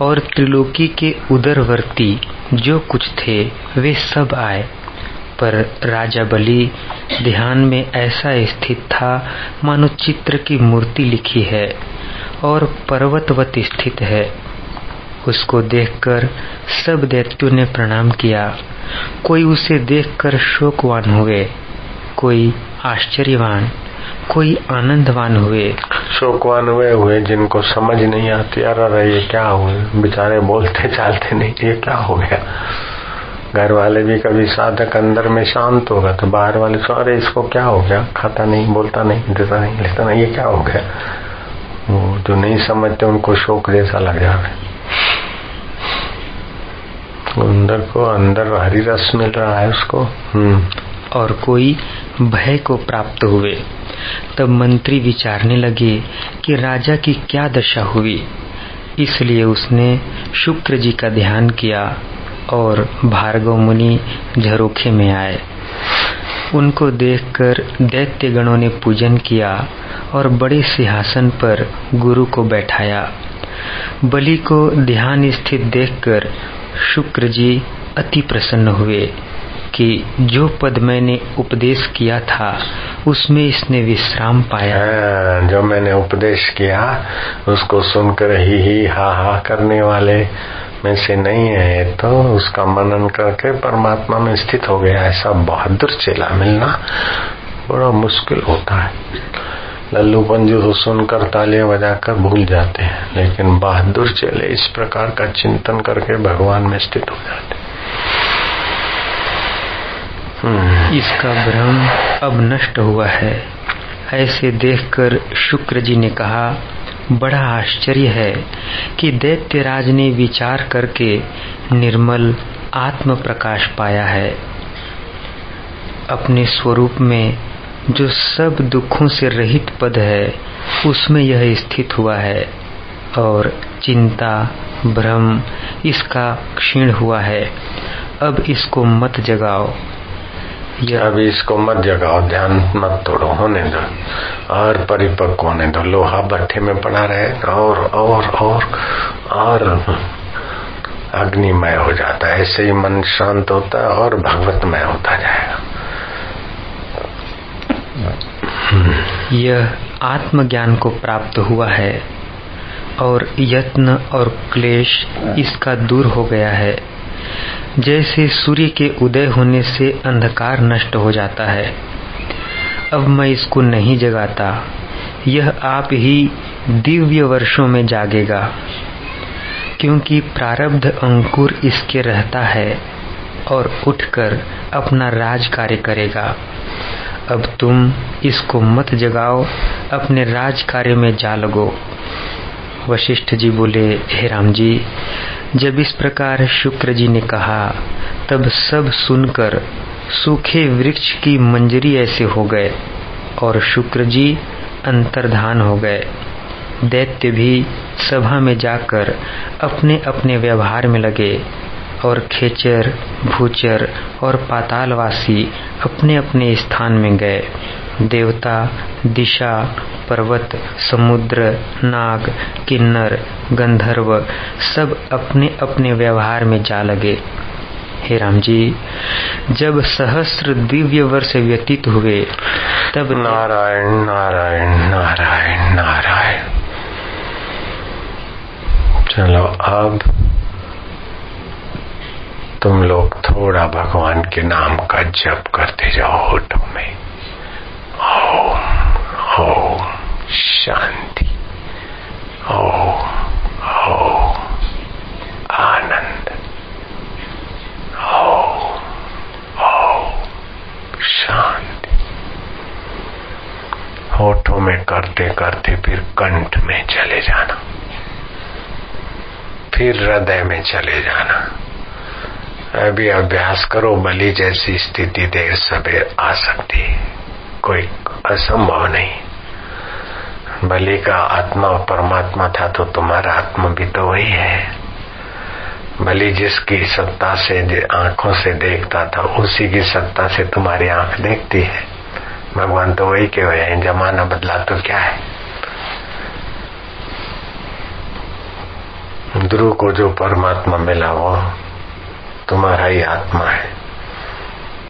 और त्रिलोकी के उदरवर्ती जो कुछ थे वे सब आए। पर राजा बलि ध्यान में ऐसा स्थित था मानो चित्र की मूर्ति लिखी है और पर्वतवत स्थित है। उसको देखकर सब दैत्यों ने प्रणाम किया। कोई उसे देखकर शोकवान हुए, कोई आश्चर्यवान, कोई आनंदवान हुए। शोकवान हुए हुए जिनको समझ नहीं आती, अरे ये क्या हुए? बेचारे बोलते चालते नहीं, ये क्या हो गया? घर वाले भी कभी साधक अंदर में शांत होगा तो बाहर वाले सो अरे, इसको क्या हो गया? खाता नहीं, बोलता नहीं, देता नहीं, लेता नहीं, ये क्या हो गया? वो जो नहीं समझते, उनको शोक जैसा लग जाए अंदर को अंदर हरी रस मिल रहा है उसको। हम्म। और कोई भय को प्राप्त हुए, तब मंत्री विचारने लगे कि राजा की क्या दशा हुई। इसलिए उसने शुक्र जी का ध्यान किया। और भार्गव मुनि झरोखे में आए। उनको देखकर दैत्य गणों ने पूजन किया और बड़े सिंहासन पर गुरु को बैठाया। बलि को ध्यान स्थित देखकर शुक्र जी अति प्रसन्न हुए कि जो पद मैंने उपदेश किया था उसमें इसने विश्राम पाया। हाँ, जो मैंने उपदेश किया उसको सुनकर ही ही हा हा करने वाले में से नहीं है तो उसका मनन करके परमात्मा में स्थित हो गया। ऐसा बहादुर चेला मिलना बड़ा मुश्किल होता है। लल्लू पंजू को सुनकर तालियाँ बजाकर भूल जाते हैं, लेकिन बहादुर चेले इस प्रकार का चिंतन करके भगवान में स्थित हो जाते हम्म। इसका भ्रम अब नष्ट हुआ है। ऐसे देखकर शुक्र जी ने कहा बड़ा आश्चर्य है कि दैत्यराज ने विचार करके निर्मल आत्म प्रकाश पाया है। अपने स्वरूप में जो सब दुखों से रहित पद है, उसमें यह स्थित हुआ है और चिंता, भ्रम इसका क्षीण हुआ है। अब इसको मत जगाओ। अभी इसको मत जगाओ, ध्यान मत तोड़ो, होने दो। और परिपक्व होने दो। लोहा भट्ठे में पड़ा रहे और और और और अग्निमय हो जाता है। ऐसे ही मन शांत होता है और भगवतमय होता जाएगा। यह आत्मज्ञान को प्राप्त हुआ है और यत्न और क्लेश इसका दूर हो गया है। जैसे सूर्य के उदय होने से अंधकार नष्ट हो जाता है। अब मैं इसको नहीं जगाता। यह आप ही दिव्य वर्षों में जागेगा, क्योंकि प्रारब्ध अंकुर इसके रहता है और उठकर अपना राज कार्य करेगा। अब तुम इसको मत जगाओ, अपने राज कार्य में जा लगो। वशिष्ठ जी बोले, हे राम जी, जब इस प्रकार शुक्र जी ने कहा, तब सब सुनकर सूखे वृक्ष की मंजरी ऐसे हो गए और शुक्र जी अंतर्धान हो गए। दैत्य भी सभा में जाकर अपने अपने व्यवहार में लगे और खेचर, भूचर और पातालवासी अपने अपने स्थान में गए। देवता, दिशा, पर्वत, समुद्र, नाग, किन्नर, गंधर्व सब अपने अपने व्यवहार में जा लगे। हे राम जी जब सहस्र दिव्य वर्ष व्यतीत हुए, तब नारायण नारायण नारायण नारायण। चलो अब तुम लोग थोड़ा भगवान के नाम का जप करते जाओ होठों में। ओम ओम शांति। ओम ओम, आनंद। ओम ओम, शांति। होठों में करते करते फिर कंठ में चले जाना। फिर हृदय में चले जाना। अभी अभ्यास करो, बलि जैसी स्थिति देर सवेर आ सकती है। कोई असंभव नहीं। बलि का आत्मा परमात्मा था तो तुम्हारा आत्मा भी तो वही है। बलि जिसकी सत्ता से आँखों से देखता था, उसी की सत्ता से तुम्हारी आँख देखती है। भगवान तो वही के हुए हैं, जमाना बदला तो क्या है? ध्रुव को जो परमात्मा मिला वो तुम्हारा ही आत्मा है।